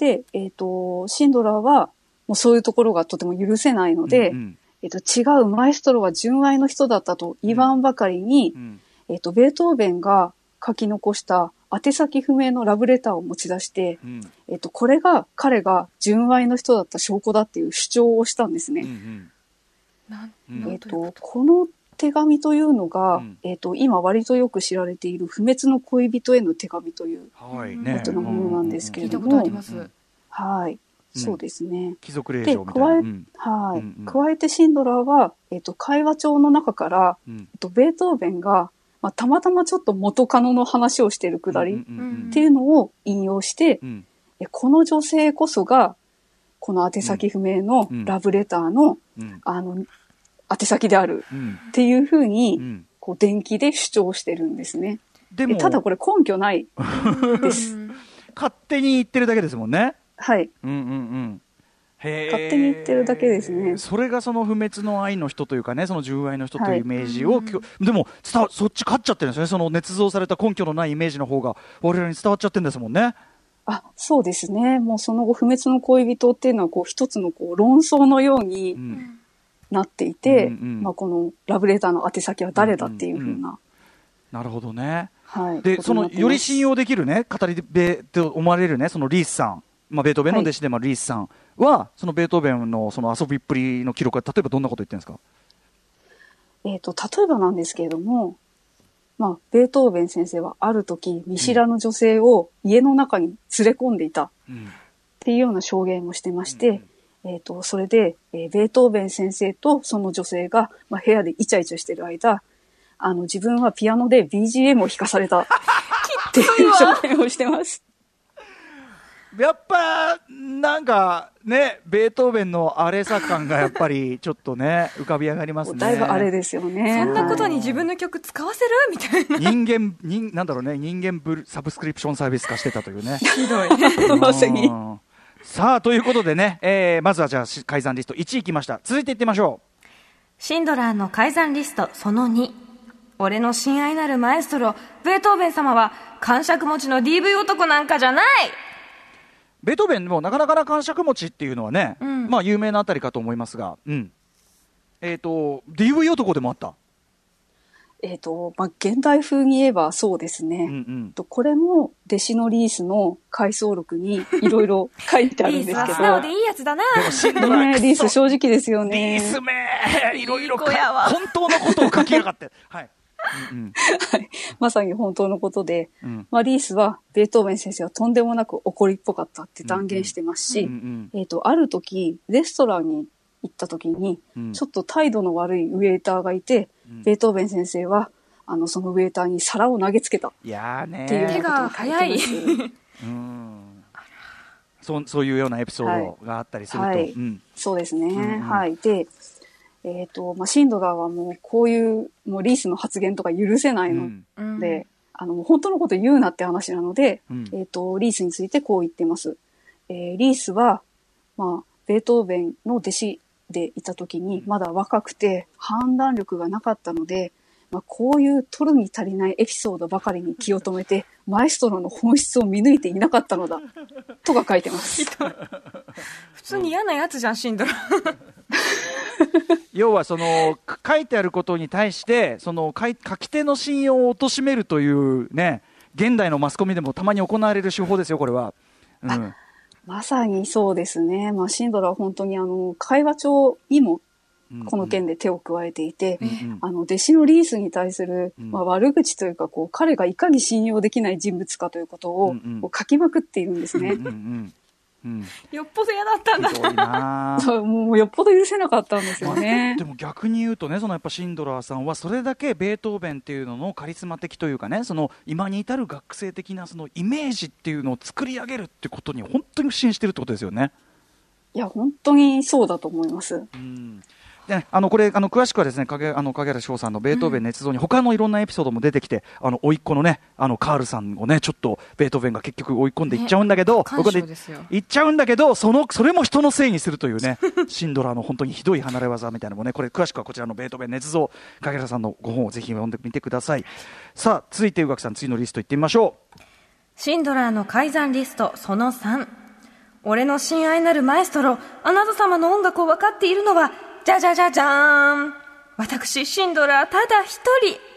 で、えっ、と、シンドラーは、もうそういうところがとても許せないので、うんうん。えっ、と、違うマエストロは純愛の人だったと言わんばかりに、うん。えっ、と、ベートーベンが書き残した宛先不明のラブレターを持ち出して、うん。えっ、と、これが彼が純愛の人だった証拠だっていう主張をしたんですね。うんうん。えっ、ということ？この手紙というのが、うん。えっ、と、今割とよく知られている不滅の恋人への手紙という、はいうんねとのものなんですけ聞いたれどもことあります。うんはい、うん。そうですね。貴族令で、嬢みたいな。加え、うん。はい、うんうん。加えてシンドラーは、えっ、と、会話帳の中から、うん。えっと、ベートーベンが、まあ、たまたまちょっと元カノの話をしているくだりっていうのを引用して、うん。えこの女性こそが、この宛先不明のうん。ラブレターの、うん。あの、宛先であるうんっていうふうに、うんこう、電気で主張してるんですね。でもでただこれ根拠ないです。う ん勝手に言ってるだけですもんね。はい。うんうんうん。勝手に言ってるだけですねそれがその不滅の愛の人というかね、その純愛の人とはいいうイメージを、きょでも伝わ、そっち勝っちゃってるんですよね。その捏造された根拠のないイメージの方が我々に伝わっちゃってるんですもんね。あ、そうですね。もうその後、不滅の恋人っていうのは、こう、一つのこう論争のよううにん。なっていて、うんうん。まあ、このラブレターの宛先は誰だっていうふうな、なるほどね。はい。で、そのより信用できるね、語り部と思われるね、そのリースさん、まあ、ベートーベンの弟子でもあるリースさんは、そのベートーベンのその遊びっぷりの記録は、例えばどんなこと言ってるんですか？えっ、と、例えばなんですけれども、まあ、ベートーベン先生はある時、見知らぬ女性を家の中に連れ込んでいたっうん。ていうような証言をしてまして、えっ、と、それで、えーベートーベン先生とその女性が、まあ、部屋でイチャイチャしてる間、あの、自分はピアノで BGM を弾かされた っていう証言をしてます。やっぱなんかねベートーベンのあれさ感がやっぱりちょっとね 浮かび上がりますねだいぶあれですよね。そんなことにはい自分の曲使わせる？みたいな。人間人なんだろうね人間ブルサブスクリプションサービス化してたというねひどい。まさにうん さあということでね、えーまずはじゃあし改ざんリスト1位いきました。続いていってみましょシンドラーの改ざんリストその2。俺の親愛なるマエストロ、ベートーベン様は、感触持ちの DV 男なんかじゃない。うベートーベンもなかなかな感触持ちっていうのはね、うん。まあ有名なあたりかと思いますがうん。えっ、と DV 男でもあったえっ、と、まあ、現代風に言えばそうですね。うんうん。とこれも弟子のリースの回想録にいろいろ 書いてあるリースんですけど。は素直でいいやつだな。でもシンドラーねリース正直ですよリね。ースめいろいろ本当のことを書きやがって。はい、うんまさに本当のことで、うん。うんまあ、リースはベートーベン先生はとんでもなく怒りっぽかったって断言してますし、うんうんえっ、と、ある時、レストランに行った時に、うん。ちょっと態度の悪いウェイターがいて、うんベートーベン先生は、あの、そのウェイターに皿を投げつけた。っいやーねていう手。が早い。うん。そうそういうようなエピソードがあったりすると、はい。うん。そうですね。んうん。はい。で、えっ、と、まあ、シンドラーはもうこういう、もうリースの発言とか許せないのうん。うん。で、あの、本当のこと言うなって話なので、うん。えっ、と、リースについてこう言ってます。えーリースは、まあ、ベートーベンの弟子でいた時に、まだ若くて判断力がなかったので、まあ、こういう取るに足りないエピソードばかりに気を止めて、マエストロの本質を見抜いていなかったのだ、とか書いてます。普通に嫌なやつじゃん、シンドラ。ー。要はそのか書いてあることに対してその書き手の信用を貶めるというね現代のマスコミでもたまに行われる手法ですよこれは、うん、まさにそうですね。まあ、シンドラは本当にあの、会話帳にもこの件で手を加えていて、うんうん。あの、弟子のリースに対する、うん。まあ、悪口というか、こう、彼がいかに信用できない人物かということを、こう書きまくっているんですね。うんうんうんよっぽど嫌だったんだ。なあ そうもうよっぽど許せなかったんですよね で。も逆に言うとねそのやっぱシンドラーさんはそれだけベートーベンっていうののカリスマ的というかねその今に至る学生的なそのイメージっていうのを作り上げるってことに本当に不信してるってことですよね。いや、本当にそうだと思います。うんでねあのこれあの詳しくはですね影あの影原翔さんのベートーベン捏造に他のいろんなエピソードも出てきて、あの甥っ子のねあのカールさんをねちょっとベートーベンが結局追い込んでいっちゃうんだけど、ね追い込ん感傷ですよいっちゃうんだけどそのそれも人のせいにするというね シンドラーの本当にひどい離れ技みたいなのもね。これ詳しくはこちらのベートーベン捏造影原さんのご本をぜひ読んでみてください。さあ続いて宇垣さん次のリストいってみましょシンドラーの改ざんリストその3。俺の親愛なるマエストロ、あなた様の音楽を分かっているのは、じゃじゃじゃじゃーん。私、シンドラーただ一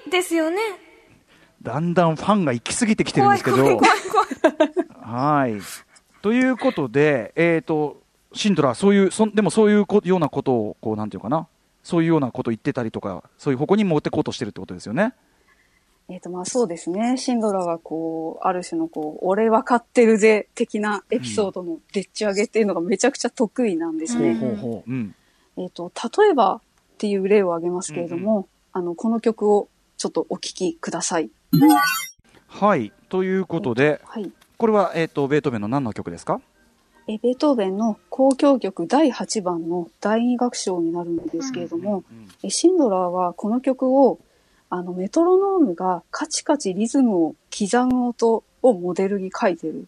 人ですよね。うだんだんファンが行き過ぎてきてるんですけど怖い怖い怖い。はい。ということで、えっ、と、シンドラー、そういう、そんでもそういうこようなことを、こう、なんていうかな、そういうようなこと言ってたりとか、そういう方向に持ってこうとしてるってことですよね。えっ、と、まあそうですね。シンドラはこう、ある種のこう、俺分かってるぜ的なエピソードのでっち上げっていうのがめちゃくちゃ得意なんですね。ほうほう。うん。えっ、と、例えばっていう例を挙げますけれども、あの、この曲をちょっとお聴きください。はい。ということで、はい。これは、えっ、と、ベートーベンの何の曲ですか？えベートーベンの交響曲第8番の第二楽章になるんですけれども、うんえシンドラーはこの曲をあのメトロノームがカチカチリズムを刻む音をモデルに書いてるっ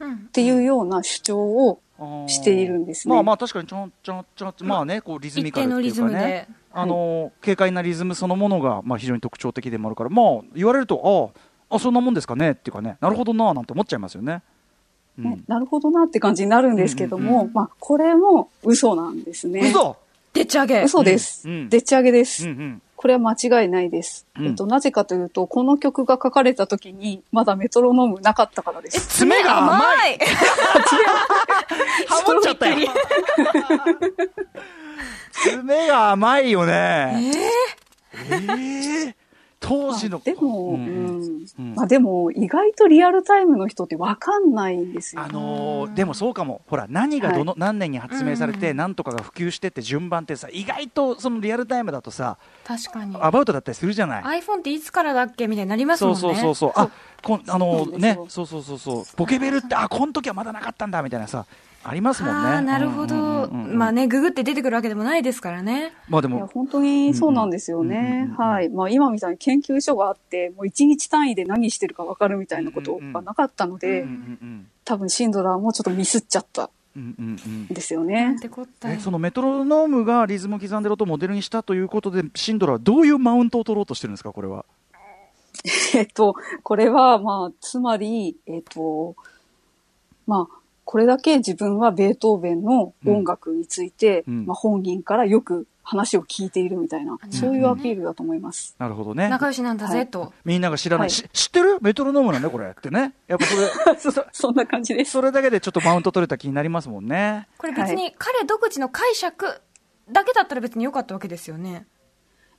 うん。ていうような主張をしているんですねまあまあ確かにちょんちょんちょんまあねこうリズミ一カルっていうかね。あの軽快なリズムそのものがまあ非常に特徴的でもあるからまあ言われるとあああそんなもんですかねっていうかねなるほどななんて思っちゃいますよね。うねん、なるほどなって感じになるんですけども、うんまあこれも嘘なんですね。嘘でっち上げ。嘘です。うんうんでっち上げです。うんうんこれは間違いないです。うん。えっと、なぜかというと、この曲が書かれた時に、まだメトロノームなかったからです。爪が甘い。い。ハモっちゃったよ。爪が甘いよね。えー？当時の、まあでも、ううん。んうん。まあでも、意外とリアルタイムの人ってわかんないんですよ。あのーでもそうかも、ほら、何がどの、何年に発明されて、うん。なんとかが普及してって順番ってさ、意外とそのリアルタイムだとさ、確かに。アバウトだったりするじゃない？iPhone っていつからだっけみたいになりますそもね。うんそうそうそう、あこんあのそうなんですねよ、そうそうそうそう、ポケベルって、あこの時はまだなかったんだみたいなさ、ありますもんね。ああ、なるほど。まあね、ググって出てくるわけでもないですからね。まあでも、本当にそうなんですよねうん。はい。まあ今みたいに研究所があって、もう一日単位で何してるかわかるみたいなことがなかったので、多分シンドラーもちょっとミスっちゃったですよなねん。てこったいえそのメトロノームがリズムを刻んでる音をモデルにしたということで、シンドラはどういうマウントを取ろうとしてるんですか、これは？えっと、これは、まあ、つまり、えっと、まあ、これだけ自分はベートーベンの音楽について、うんまあ、本人からよく話を聞いているみたいな、そういうアピールだと思います。なるほどね。仲良しなんだぜ、はいと。みんなが知らない、はいし知ってる？メトロノームなんだこれってね。やっぱそれ、そ そんな感じです。それだけでちょっとマウント取れた気になりますもんね。これ別に彼独自の解釈だけだったら別に良かったわけですよね。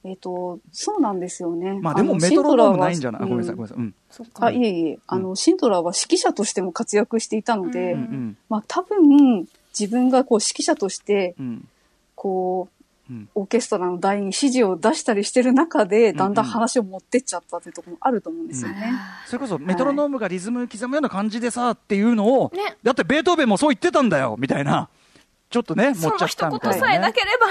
えっと、そうなんですよね。まあでものメトロノームないんじゃない、あシンドラーはごめんなさい、ごめんなさい。うん。そっか。あ、いえいえ、あの、シンドラーは指揮者としても活躍していたので、うんうんまあ多分、自分がこう指揮者として、うん。こう、うん。オーケストラの台に指示を出したりしてる中で、んだんだん話を持ってっちゃったっていうところもあると思うんですよね。それこそメトロノームがリズム刻むような感じでさっていうのを、ねだってベートーベンもそう言ってたんだよみたいな、ちょっとね、持そのっちゃっ一言たみたいな、ね、さえなければ。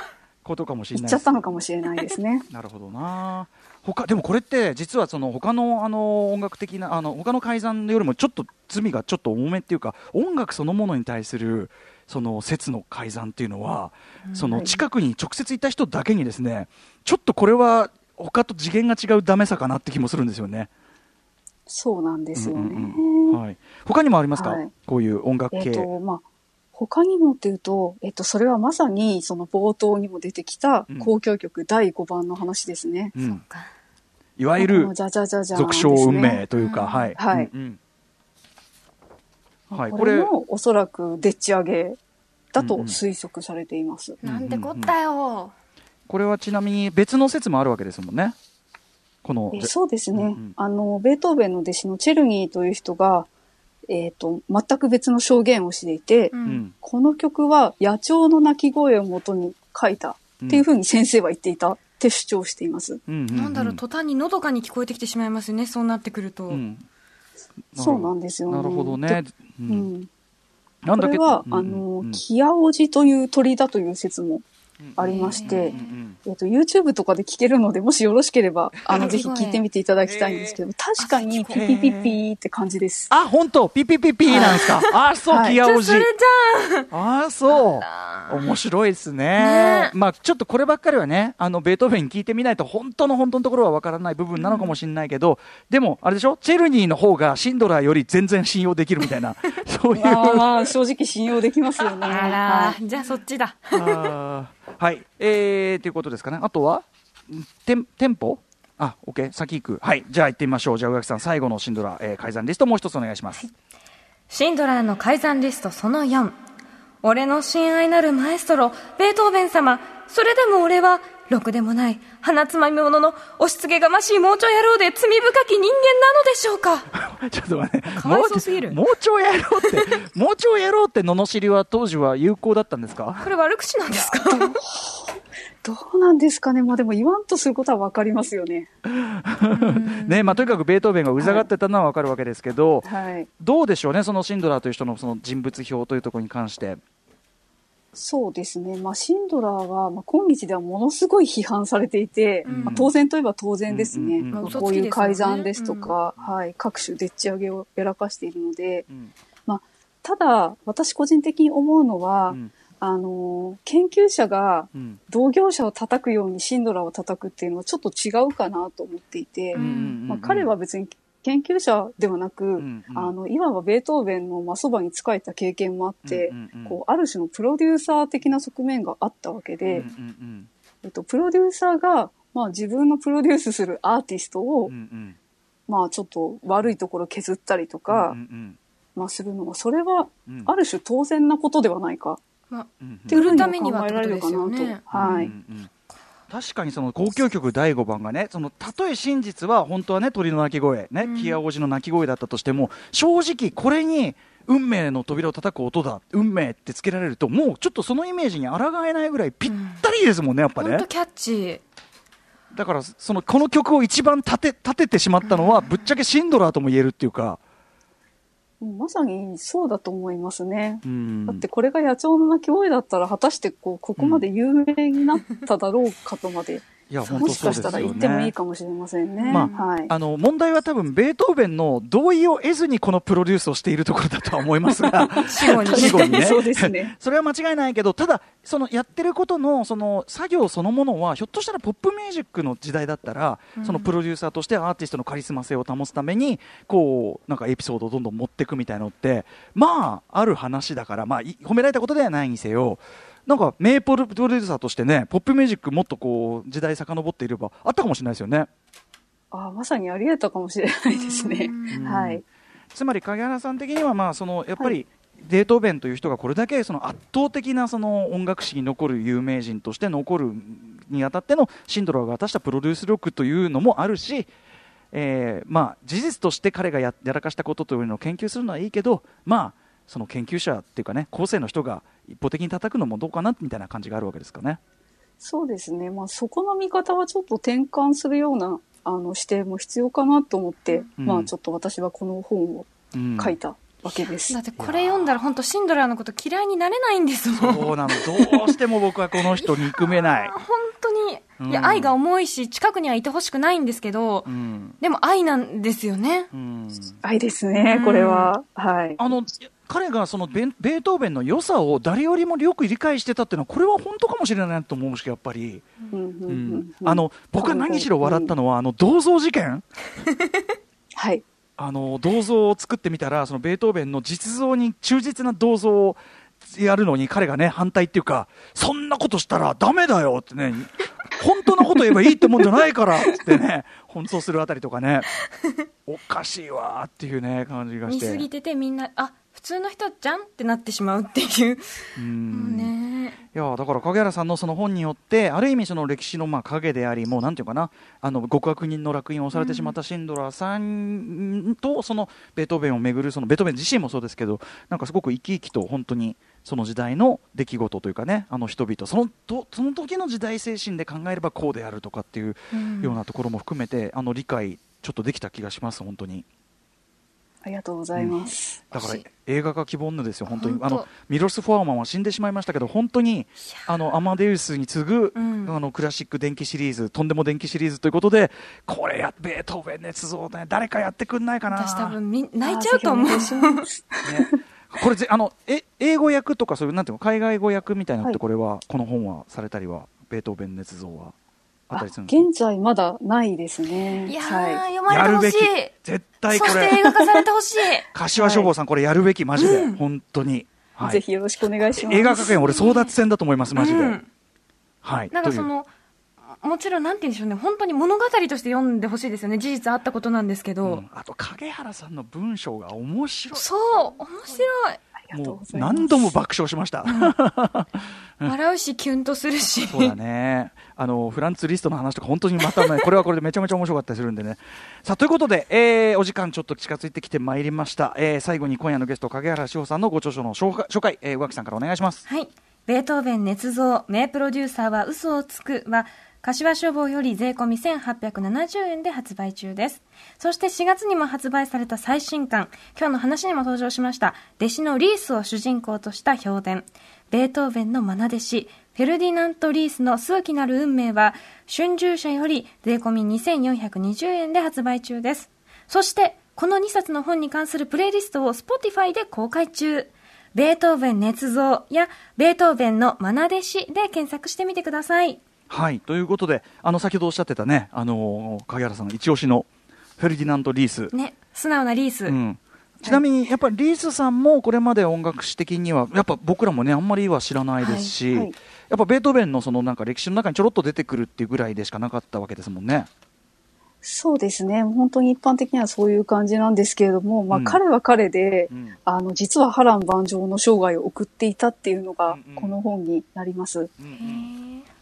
ことかもしれ言っちゃったのかもしれないですね。なるほどな。他でもこれって実はその他のあの音楽的なあの他の改ざんよりもちょっと罪がちょっと重めっていうか音楽そのものに対するその説の改ざんっていうのは、その近くに直接いた人だけにですねちょっとこれは他と次元が違うダメさかなって気もするんですよね。そうなんですよね。うんうんはい。他にもありますか、はいこういう音楽系。えっ、と、まあ、他にもっていうと、えっ、と、それはまさに、その冒頭にも出てきたうん。交響曲第5番の話ですね。うん、か。いわゆる俗称運命というか、うん。はい。はい。うんうん。はい、ここれ、れもおそらくでっち上げだと推測されています。なんてこったよ。これはちなみに別の説もあるわけですもんね。この、えそうですね、うんうん。あの、ベートーベンの弟子のチェルニーという人が、えっ、と、全く別の証言をしていて、う。うんん。この曲は野鳥の鳴き声をもとに書いたっていうふうに先生は言っていたって主張しています。うんなんだろう、途端にのどかに聞こえてきてしまいますよね、そうなってくると。うんそうなんですよね。なるほどね。うんん。なんだけ？これは、うんあの、うんキアオジという鳥だという説もありまして、えっと、YouTube とかで聞けるので、もしよろしければ、あの、ぜひ聞いてみていただきたいんですけど、確かにピピピピーって感じです。あ、本当？ピピピピなんですか？あ、そう、はいキアオジあそ。う。面白いですねね。まあ、ちょっとこればっかりはね、あの、ベートーベン聞いてみないと、本当の本当のところはわからない部分なのかもしれないけど、でも、あれでしょ？チェルニーの方がシンドラーより全然信用できるみたいな、そういう。まあまあ、正直信用できますよね。あじゃあそっちだ。はい。えー、ということですかね。あとは、んテンテンポあ、オッケー。先行く。はい。じゃあ行ってみましょう。じゃあ、上木さん、最後のシンドラー、えー、改ざんリストもう一つお願いします。シンドラーの改ざんリストその4。俺の親愛なるマエストロ、ベートーベン様。それでも俺は、ろくでもない、鼻つまみ者の押し付けがましい盲腸野郎で罪深き人間なのでしょうか？ちょっと待って。かわいそうすぎる盲腸野郎って、盲腸野郎って罵りは当時は有効だったんですか？これ悪口なんですか？どうなんですかね。まあでも言わんとすることはわかりますよね。ねまあ、とにかくベートーベンがうざがってたのはわかるわけですけど、はい。どうでしょうね、そのシンドラーという人のその人物評というところに関して。そうですね。まあ、シンドラーは、まあ、今日ではものすごい批判されていて、うん。まあ、当然といえば当然ですね。うんうんうんまあこういう改ざんですとか、はい、各種でっち上げをやらかしているので、うん。ただ、私個人的に思うのは、うん。あの、研究者がうん。同業者を叩くようにシンドラーを叩くっていうのはちょっと違うかなと思っていて、うんうん。まあ、彼は別に研究者ではなく、んうん。あの、いわばベートーベンのまあそばに仕えた経験もあって、うんうんうん。こう、ある種のプロデューサー的な側面があったわけで、うんうんえっと、プロデューサーが、まあ自分のプロデュースするアーティストを、うんうん。まあちょっと悪いところ削ったりとか、うんうんまあするのは、それはうん。ある種当然なことではないかまあ、うんうん。っていうふうに売るためには考えられるかなと。ってことですよね。はい。うんうん確かにその交響曲第5番がねそのたとえ真実は本当はね鳥の鳴き声ね、キアオジの鳴き声だったとしても正直これに運命の扉を叩く音だ運命ってつけられるともうちょっとそのイメージに抗えないぐらいぴったりですもんねやっぱね。キャッチ。ー。だからそのこの曲を一番立て立ててしまったのはぶっちゃけシンドラーとも言えるっていうかまさにそうだと思いますね。うんだってこれが野鳥の鳴き声だったら果たしてこうここまで有名になっただろうかとまで、いや本も当そうですよしかしたら言ってもいいねかもしれませんね。まはい。あの問題は多分ベートーベンの同意を得ずにこのプロデュースをしているところだとは思いますが 死後に死後にねそうですね。それは間違いないけどただそのやってることのその作業そのものはひょっとしたらポップミュージックの時代だったら、そのプロデューサーとしてアーティストのカリスマ性を保つためにこうなんかエピソードをどんどん持っていくみたいなのってまあある話だから、まあ、い褒められたことではないにせよなんか名プロデューサーとしてねポップミュージックもっとこう時代遡っていればあったかもしれないですよね。あまさにあり得たかもしれないですね。はい。つまり影原さん的にはまあそのやっぱり、ベートーベンという人がこれだけその圧倒的なその音楽史に残る有名人として残るにあたってのシンドラーが果たしたプロデュース力というのもあるし、えーまあ、事実として彼がややらかしたことというのを研究するのはいいけど、まあ、その研究者っていうかね後世の人が一方的に叩くのもどうかなみたいな感じがあるわけですかね。そうですね。まあそこの見方はちょっと転換するようなあの視点も必要かなと思って、うんまあちょっと私はこの本をうん書いたわけです。だってこれ読んだら本当シンドラーのこと嫌いになれないんですもん。そうなのどうしても僕はこの人憎めない。本当に、うんいや、愛が重いし、近くにはいてほしくないんですけど、うんでも愛なんですよね。うん愛ですね、これは。はい。あの彼がそのベートーベンの良さを誰よりもよく理解してたっていうのはこれは本当かもしれないなと思うしやっぱり、うんうんあの僕は何しろ笑ったのは、あの銅像事件？はい。あの銅像を作ってみたらそのベートーベンの実像に忠実な銅像をやるのに彼がね反対っていうかそんなことしたらダメだよってね本当のこと言えばいいってもんじゃないからってね奔走するあたりとかねおかしいわーっていうね感じがして。見すぎててみんな、あ、普通の人じゃんってなってしまうっていう。うんねいやだから影原さんのその本によってある意味その歴史のまあ影でありもうなんていうかなあの極悪人の烙印を押されてしまったシンドラーさんとそのベートーベンをめぐるそのベートーベン自身もそうですけどなんかすごく生き生きと本当にその時代の出来事というかねあの人々そのとその時の時代精神で考えればこうであるとかっていううんようなところも含めてあの理解ちょっとできた気がします本当に。ありがとうございます。だから映画化希望のですよ、本当に。あのミロス・フォアマンは死んでしまいましたけど、本当にあのアマデウスに次ぐ、うん。あのクラシック電気シリーズ、とんでも電気シリーズということで、これや、ベートーベン捏造ね、誰かやってくんないかな、私多分み泣いちゃうと思う。これぜあのえ、英語訳とか、そういうなんていうの、海外語訳みたいなのって、はい。これは、この本はされたりは、ベートーベン捏造は？あっあたりするんですか現在まだないですね。いやー、はい。読まれてほしい。絶対こそして映れ、画化されてほしい。柏消防さん、これやるべき、マジで、うん本当に。はいぜひよろしくお願いします。映画化権、俺、争奪戦だと思います、マジで。うんはい。なんかその、もちろんなんて言うんでしょうね、本当に物語として読んでほしいですよね。事実あったことなんですけど。うんあと影原さんの文章が面白いそう、面白い。ありがとうもうございます。何度も爆笑しました、笑うし、キュンとするし。そうだねあのフランツ・リストの話とか本当にまたね これはこれでめちゃめちゃ面白かったりするんでねさあということで、えーお時間ちょっと近づいてきてまいりました、えー最後に今夜のゲスト影原志保さんのご著書の紹介紹介、えー、宇垣さんからお願いしますはい。ベートーベン捏造、名プロデューサーは嘘をつくは、柏書房より税込み1870円で発売中です。そして4月にも発売された最新刊、今日の話にも登場しました、弟子のリースを主人公とした評伝、ベートーベンの愛弟子、フェルディナント・リースの数奇なる運命は、春秋社より税込み2420円で発売中です。そして、この2冊の本に関するプレイリストを Spotify で公開中。ベートーベン捏造やベートーベンの愛弟子で検索してみてください。はいということであの先ほどおっしゃってたねあの影原さんの一押しのフェルディナント・リース、ね、素直なリース。うんちなみにやっぱりリースさんもこれまで音楽史的にはやっぱ僕らもねあんまりは知らないですし、はいはいやっぱベートーベンのそのなんか歴史の中にちょろっと出てくるっていうぐらいでしかなかったわけですもんね。そうですね。本当に一般的にはそういう感じなんですけれども、まあ、うん彼は彼で、うん。あの、実は波乱万丈の生涯を送っていたっていうのがこの本になります。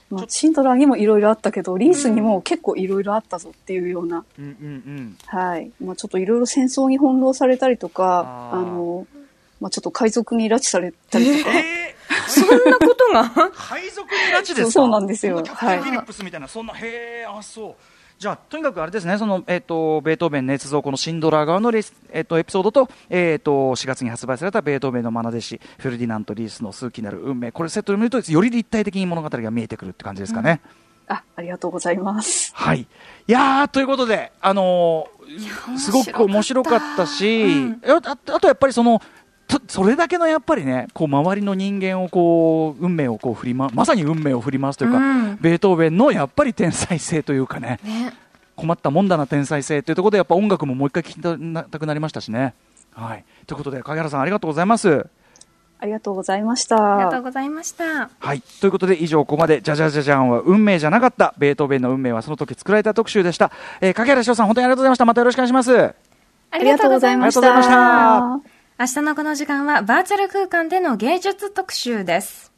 まあ、シンドラーにもいろいろあったけど、リースにも結構いろいろあったぞっていうような、うんうんうん。はい。まあ、ちょっといろいろ戦争に翻弄されたりとか、あの、まあ、ちょっと海賊に拉致されたりとか、えそんなことが？ー、海賊に拉致ですか？そうそうなんですよ。そキャプテンはい。フィリップスみたいな、そんな、へえ、あ、そう。じゃあ、とにかくあれですね、その、えっ、と、ベートーベン捏造、このシンドラー側のレス、えっ、と、エピソードと、えっ、と、4月に発売されたベートーベンの愛弟子、フェルディナント・リースの数奇なる運命、これセットで見ると、より立体的に物語が見えてくるって感じですかね。あ、ありがとうございます。はい。いやー、ということで、あのーすごく面白かったし、うん。あああとやっぱりその、とそれだけのやっぱりね、こう周りの人間をこう運命をこう振りままさに運命を振り回すというか、うんベートーベンのやっぱり天才性というかね、ね。困ったもんだな天才性というところでやっぱ音楽ももう一回聴きたくなりましたしね。はい。ということで影原さんありがとうございます。ありがとうございましありがとうた。ございました。はい。ということで、以上、ここまで、じゃじゃじゃじゃんは運命じゃなかった、ベートーベンの運命はその時作られた特集でした。えー、影原翔さん、本当にありがとうございました。またよろしくお願いします。あありがとうございましありがとうございまた。明日のこの時間はバーチャル空間での芸術特集です。